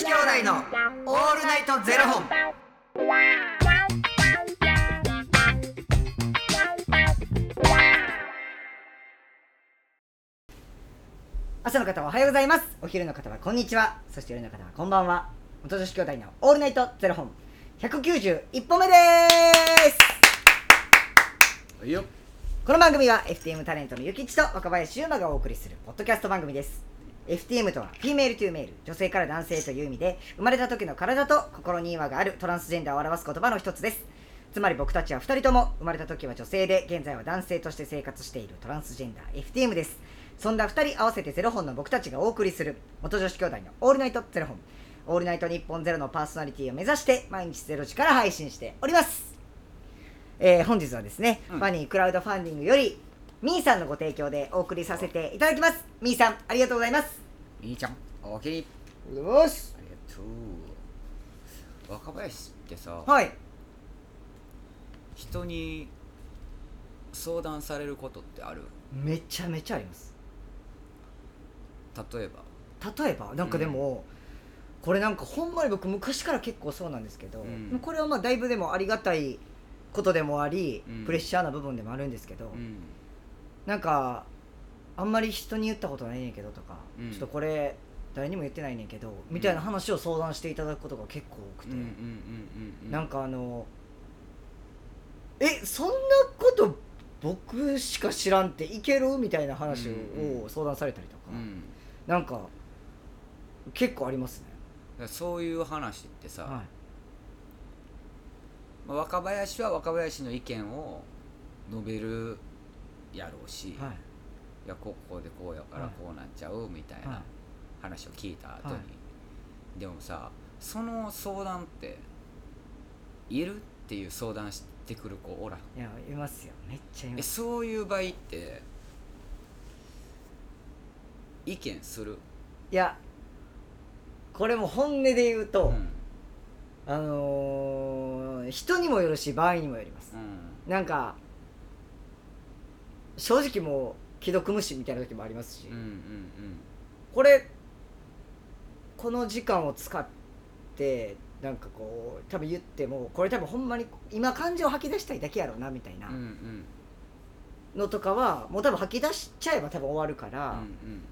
子兄弟のオールナイトゼロ本。朝の方はおはようございます。お昼の方はこんにちは。そして夜の方はこんばんは。元女子兄弟のオールナイトゼロ本。191本目です。いいよ。この番組は FTM タレントのゆきちと若林優馬がお送りするポッドキャスト番組です FTM とは Female to Male 女性から男性という意味で生まれた時の体と心に違和があるトランスジェンダーを表す言葉の一つです。つまり僕たちは2人とも生まれた時は女性で現在は男性として生活しているトランスジェンダー FTM です。そんな2人合わせてゼロ本の僕たちがお送りする元女子兄弟のオールナイトゼロ本。オールナイトニッポンゼロのパーソナリティを目指して毎日ゼロ時から配信しております。えー本日はですね、うん。ファニークラウドファンディングよりみーさんのご提供でお送りさせていただきます。みーさんありがとうございますみーちゃん、おおきに。よしありがとう。若林ってさ、はい人に相談されることってある？めちゃめちゃあります例えば。例えばなんかでも、これなんかほんまに僕昔から結構そうなんですけど、うんこれはまあだいぶでもありがたいことでもあり、うんプレッシャーな部分でもあるんですけど、うん。なんかあんまり人に言ったことないねんけどとか、うん。ちょっとこれ誰にも言ってないねんけどみたいな話を相談していただくことが結構多くて。なんかあのえそんなこと僕しか知らんっていける？みたいな話うんを相談されたりとか、うん。なんか結構ありますね。そういう話ってさ、はい。まあ若林は若林の意見を述べるやろうし、はいいやこうこうでこうやからはい。こうなっちゃうみたいはない。話を聞いた後に、はでもさその相談っているっていう相談してくる子おらん？いやいますよ。めっちゃいえます。そういう場合って意見する、いやこれも本音で言うと、うん。あのー人にもよるし場合にもよります。うん。なんか正直もう既読無視みたいな時もありますし、うんうんこれこの時間を使ってなんかこう多分言ってもこれ多分ほんまに今感情吐き出したいだけやろうなみたいな。うんうん。うんのとかはもう多分吐き出しちゃえば多分終わるから、うん。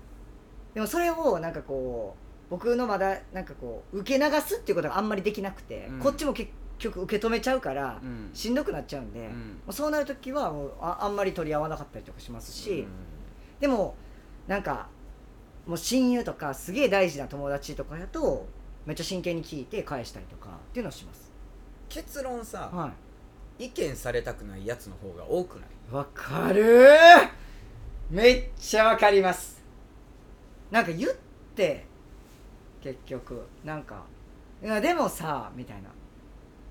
でもそれをなんかこう僕のまだなんかこう受け流すっていうことがあんまりできなくて、うん。こっちも結局受け止めちゃうから、しんどくなっちゃうんで、もうん。うそうなる時はもうああんまり取り合わなかったりとかしますし、うん。でもなんかもう親友とかすげえ大事な友達とかやとめっちゃ真剣に聞いて返したりとかっていうのをします。結論さ、は意見されたくないやつの方が多くないい？わかるー！めっちゃわかります。なんか言って結局。なんかいやでもさみたいな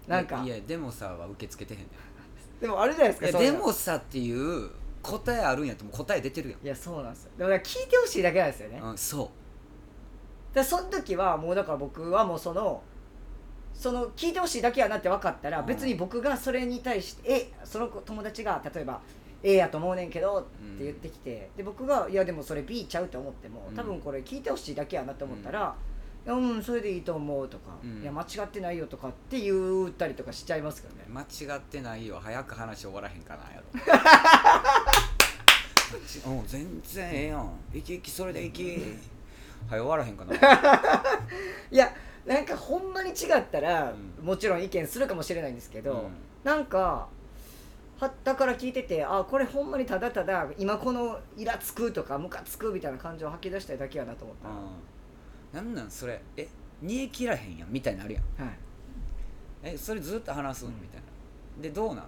なんか。いやでもさは受け付けてへんね でもあるじゃないですかでもさっていう答えあるんやってもう答え出てるやん。いやそうなんですよ。だから聞いてほしいだけなんですよね、うん、そでその時はもうだから僕はもうそのその聞いてほしいだけやなって分かったらうん。別に僕がそれに対してえその子友達が例えば A やと思うねんけどって言ってきて、で僕がいやでもそれ B ちゃうと思ってもうん。多分これ聞いてほしいだけやなと思ったら、いやうんそれでいいと思うとか、うん。いや間違ってないよとかって言ったりとかしちゃいますからね。う間違ってないよ早く話終わらへんかなやろ。うん全然ええやん。生き生きそれで生き。早終わらへんかな。いやなんかほんまに違ったら、うん。もちろん意見するかもしれないんですけど、うん。なんかはったから聞いててあこれほんまにただただ今このイラつくとかムカつくみたいな感情を吐き出したいだけやなと思った。ら、うんなんなんそれ？え煮え切らへんやんみたいなのあるやん。はい、えそれずっと話すん？うん。みたいな。でどうなん？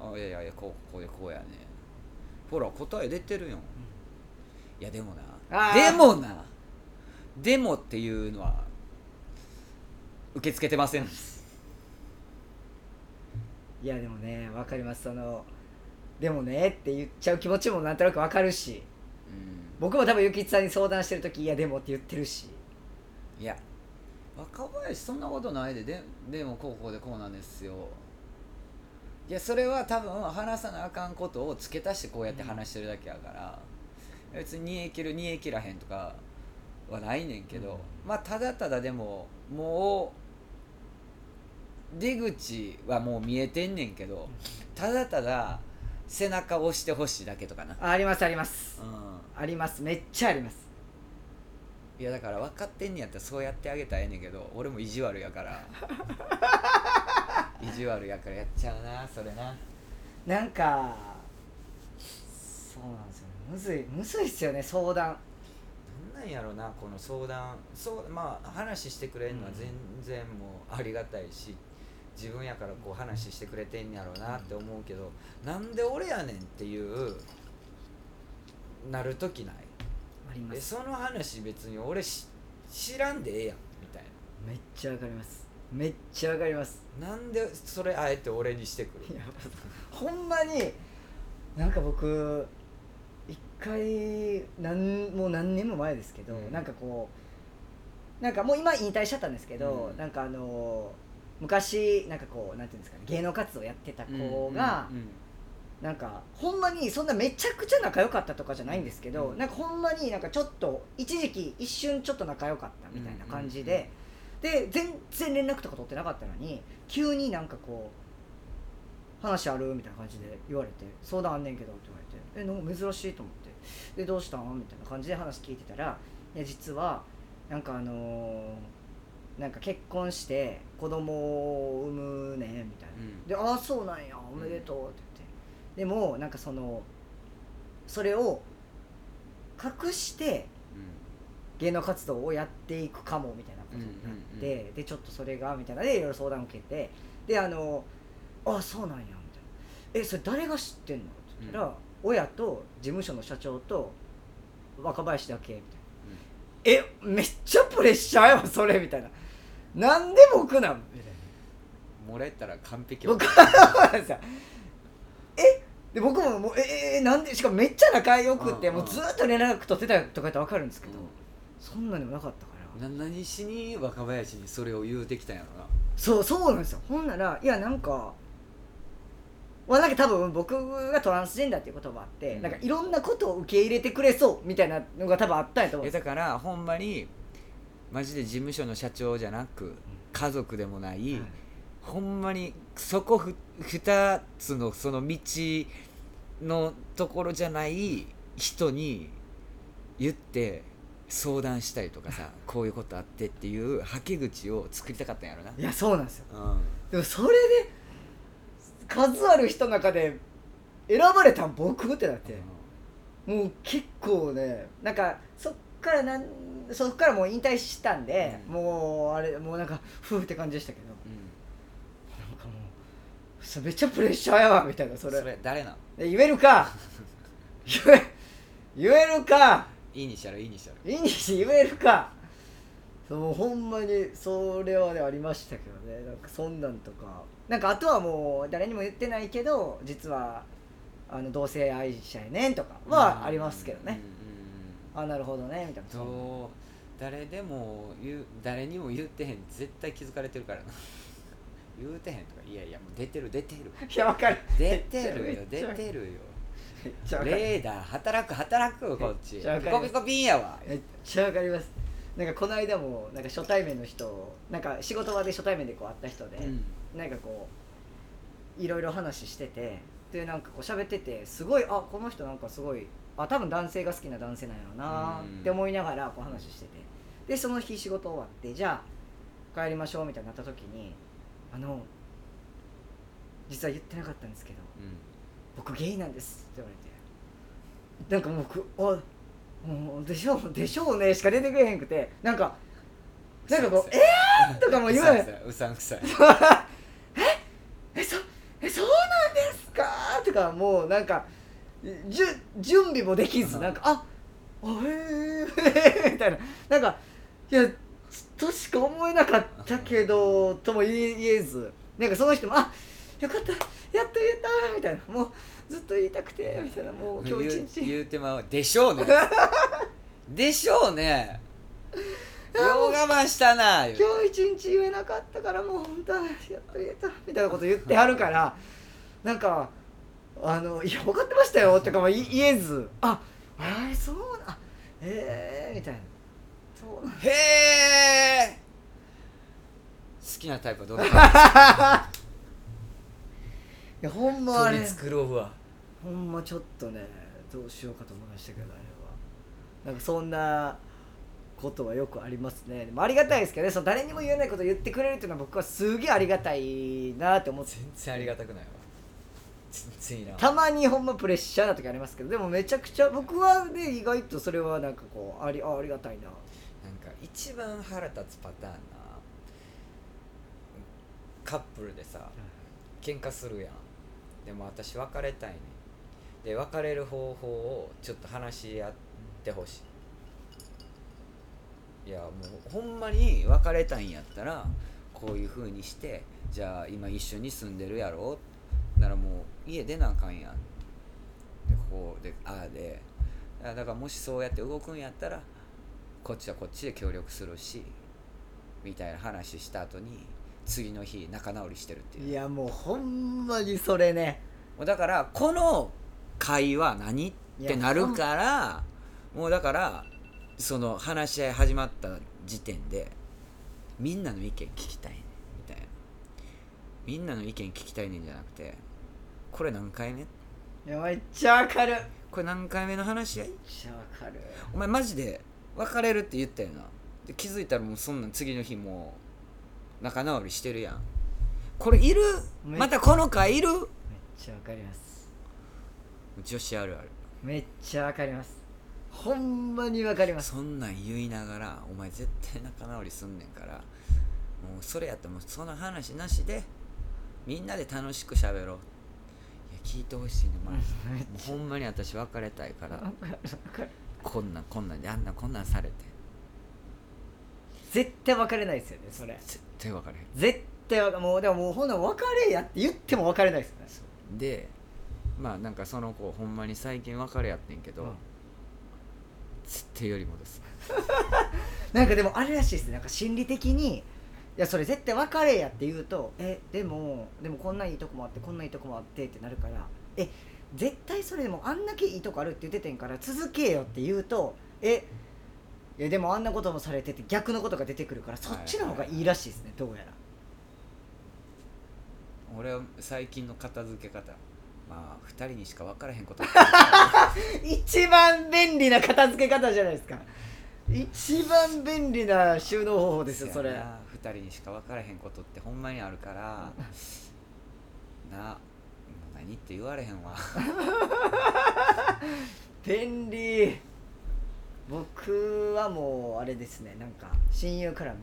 あいやいやいやこうこうでこうやねほら答え出てるよ、いやでもな。あー。でもな。でもっていうのは受け付けてません。いやでもねわかります。そのでもねって言っちゃう気持ちもなんとなくわかるし。うん僕も多分ゆきつさんに相談してる時いやでもって言ってるし。いや若林そんなことないで。ででもこうこうでこうなんですよ。いやそれは多分話さなあかんことを付け足してこうやって話してるだけやから、別に煮え切る煮え切らへんとかはないねんけど、まあただただでももう出口はもう見えてんねんけど。ただただ背中を押してほしいだけとかな、あありますあります。うあります。めっちゃあります。ん、いやだから分かってんねやったらそうやってあげたらええねんけど俺も意地悪やから。意地悪やからやっちゃうなそれな。なんかそうなんですよね。むずいむずいっすよね相談。なんなんやろなこの相談。そうまあ話してくれるのは全然もうありがたいし自分やからこう話してくれてんやろうなって思うけど、なんで俺やねんっていうなる時ない？あります。えその話別に俺し知らんでええやんみたいめっちゃわかります。めっちゃわかります。ななんでそれあえて俺にしてくる？いやほんまになんか僕一回なんもう何年も前ですけど、うん。なんかこうなんかもう今引退しちゃったんですけど、うん。なんかあの昔なんかこうなんていうんですかね芸能活動やってた子が、うんうんなんかほんまにそんなめちゃくちゃ仲良かったとかじゃないんですけど、うん。なんかほんまになんかちょっと一時期一瞬ちょっと仲良かったみたいな感じで、で全然連絡とか取ってなかったのに急になんかこう話あるみたいな感じで言われて相談あんねんけどって言われてえなんか珍しいと思ってでどうしたん？みたいな感じで話聞いてたらいや実はなんかあのーなんか結婚して子供を産むねみたいな、うん。でああそうなんやおめでとうって言って。でもなんかそのそれを隠して芸能活動をやっていくかもみたいなことになって、うんうんでちょっとそれがみたいな。でいろいろ相談受けてであの「あそうなんや」みたいな「えそれ誰が知ってんの?」って言ったら、親と事務所の社長と若林だけみたいな「えめっちゃプレッシャーやわそれ」みたいな「なんで僕なん?」みたいな。漏れたら完璧。僕はさえ？で僕ももうええなんでしかもめっちゃ仲良くって、うんうんもうずーっと連絡取ってたとかやったら分かるんですけど、そんなでもなかったからな何しに若林にそれを言うてきたんやろなそうそうなんですよほんならいやなんかまあなんか多分僕がトランスジェンダーっていうこともあって、うんなんかいろんなことを受け入れてくれそうみたいなのが多分あったんやと思うんですだからほんまにマジで事務所の社長じゃなく家族でもない、はい。ほんまにそこふ2つのその道のところじゃない人に言って相談したりとかさ こういうことあってっていうはけ口を作りたかったんやろな、いやそうなんですよ。うん、でもそれで数ある人の中で選ばれたん僕ってなって、もう結構ねなんかそっからなんそっからもう引退したんで、うん。もうあれもうなんかふーって感じでしたけど。うん。なんかもうそれめっちゃプレッシャーやわみたいなそそれれ誰な言えるか？言え言えるか？いいにしたらいいにしたらいいにし言えるか？そうほんまにそれはねありましたけどね。なんかそんなんとか。なんかあとはもう誰にも言ってないけど実はあの同性愛者やねんとかはありますけどね、あなるほどねみたいな。と誰でも言う誰にも言ってへん絶対気づかれてるからな。言うてへんとかいやいやもう出てる出てる。いやわかる。出てるよ出てるよ。レーダー働く働くこっち。ピコピコピンやわ。めっちゃわかります。なんかこの間もなんか初対面の人なんか仕事場で初対面でこう会った人で、うん。なんかこういろいろ話しててでなんかこう喋っててすごいあこの人なんかすごいあ多分男性が好きな男性なんやろなうん。って思いながらこう話してて。でその日仕事終わってじゃあ帰りましょうみたいになった時にあの実は言ってなかったんですけどうん。僕ゲイなんですって言われて。なんかもうくあもうでしょうでしょうねしか出てくれへんくてなんかなんかこう「えー!」とかも言われてうさんくさいえ そえそうなんですか？とかもうなんかじゅ準備もできずなんかああへえみたいな。なんかいやとしか思えなかったけどとも言えずなんかその人もあよかったやっと言えたみたいな。もうずっと言いたくてみたいな。もう今日一言う日言うてまうでしょうね。でしょうね。よう我慢したな言う。今日一日言えなかったからもう本当はやっと言えたみたいなこと言ってはるからなんかあのいや分かってましたよとかも言言えず。ああれそうなええー、みたいな。そう。なんへえ好きなタイプはどれか いやほんまあれほんまちょっとねどうしようかと思いましたけどあれは。なんかそんなことはよくありますね。でもありがたいですけどねその誰にも言えないことを言ってくれるっていうのは僕はすげえありがたいなって思って。全然ありがたくないわ全然いらんたまにほんまプレッシャーな時ありますけどでもめちゃくちゃ僕はね意外とそれはなんかこうありあありがたいな。なんか一番腹立つパターンなカップルでさ喧嘩するやん。でも私別れたいねで別れる方法をちょっと話し合ってほしい。いやもうほんまに別れたいんやったらこういう風にしてじゃあ今一緒に住んでるやろ？ならもう家出なあかんやん。でこうでああで。だからもしそうやって動くんやったらこっちはこっちで協力するしみたいな話した後に次の日仲直りしてるっていう。いやもうほんまにそれね。もうだからこの会話何ってなるからもうだからその話し合い始まった時点でみんなの意見聞きたいねんみたいな。みんなの意見聞きたいねんじゃなくてこれ何回目？いやめっちゃわかる。めっこれ何回目の話し合いちゃわかる。お前マジで別れるって言ったよな？で気づいたらもうそんなん次の日もう仲直りしてるやん。これいる？めまたこの回いる？めっちゃわかります。女子あるある。めっちゃわかります。ほんまにわかります。そんなん言いながらお前絶対仲直りすんねんからもうそれやったらもうその話なしでみんなで楽しく喋ろう聞いてほしいねまあほんまに私別れたいから。こんなんこんなんであんなこんなんされて。絶対別れないですよねそれ。絶対別れへん。絶対もうでももうほんなら別れやって言っても別れないですよね。でまあなんかその子ほんまに最近別れやってんけど、うん。絶対より戻す。なんかでもあれらしいですね。なんか心理的にいやそれ絶対別れやって言うとえでもでもこんないいとこもあってこんないいとこもあってってなるからえ絶対それでもあんだけいいとこあるって言っててんから続けよって言うとえいやでもあんなこともされてて逆のことが出てくるからそっちの方がいいらしいですねどうやら。俺は最近の片付け方。まあ2人にしか分からへんこと。一番便利な片付け方じゃないですか。一番便利な収納方法ですよそれ。2人にしか分からへんことってほんまにあるからな何って言われへんわ。便利僕はもうあれですね。なんか親友からも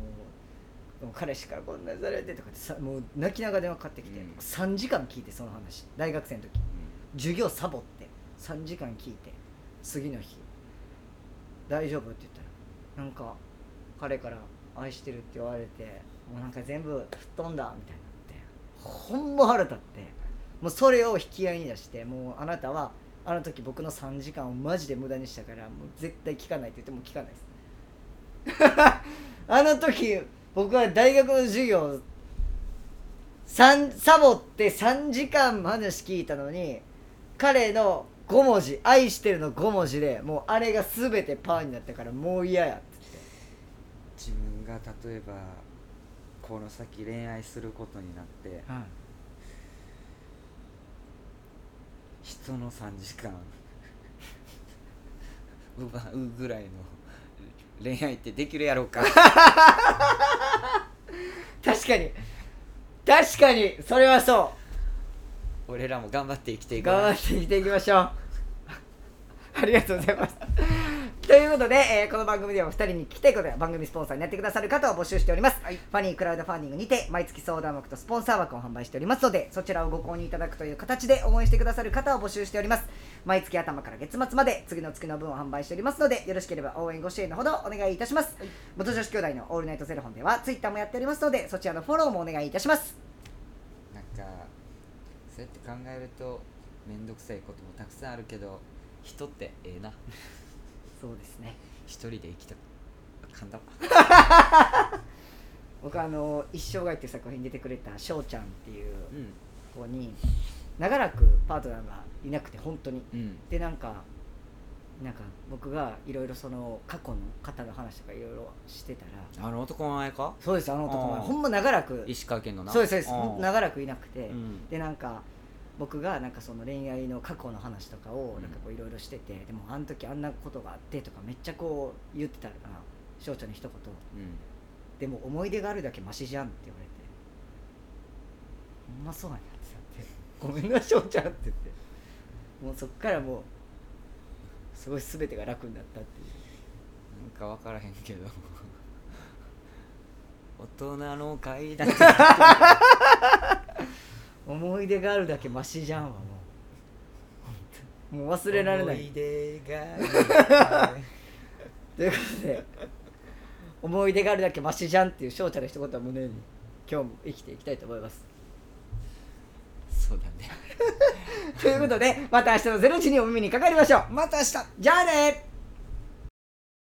うもう彼氏からこんなされてとかってさもう泣きながら電話かかってきて、うん。3時間聞いてその話。大学生の時。授業サボって。3時間聞いて次の日。大丈夫って言ったらなんか彼から愛してるって言われてもうなんか全部吹っ飛んだみたいになってほんま腹立って。もうそれを引き合いに出してもうあなたはあの時僕の3時間をマジで無駄にしたからもう絶対聞かないって言っても聞かないです。あの時僕は大学の授業三サボって3時間話聞いたのに彼の5文字「愛してる」の5文字でもうあれが全てパーになったからもう嫌や自分が例えばこの先恋愛することになって言って、人の3時間 奪うぐらいの恋愛ってできるやろうか。確かに。確かに。それはそう。俺らも頑張って生きていこう頑張って生きていきましょう。ありがとうございますということで、えーこの番組ではお二人に聞きたいことや番組スポンサーになってくださる方を募集しております、ファニークラウドファンディングにて毎月相談枠とスポンサー枠を販売しておりますのでそちらをご購入いただくという形で応援してくださる方を募集しております。毎月頭から月末まで次の月の分を販売しておりますのでよろしければ応援ご支援のほどお願いいたします、元女子兄弟のオールナイトゼロ本ではツイッターもやっておりますのでそちらのフォローもお願いいたします。なんかそうやって考えると面倒くさいこともたくさんあるけど人ってええなそうですね。一人で生きたかんだわ僕あの「一生涯」っていう作品に出てくれた翔ちゃんっていううん。子に長らくパートナーがいなくて本当に。うん。でなんかなんか僕がいろいろその過去の方の話とかいろいろしてたらあの男前か？そうですあの男前。ほんま長らく。石川県のな。そうですそうです。ん。長らくいなくて、うん。でなんか僕がなんかその恋愛の過去の話とかをうんなんかこういろいろしてて、でもあの時あんなことがあってとかめっちゃこう言ってたら少女に一言うんでも思い出があるだけマシじゃんって言われてほんまそうやなってなってごめんな翔ちゃんって言ってもうそっからもうすごい全てが楽になったっていうなんか分からへんけど大人の階段思い出があるだけマシじゃんはもう。もう忘れられない。思い出がということで思い出があるだけマシじゃんっていう翔ちゃんの一言は胸に今日も生きていきたいと思います。そうだね。ということでまた明日の0時にお耳にかかりましょう。また明日。じゃあね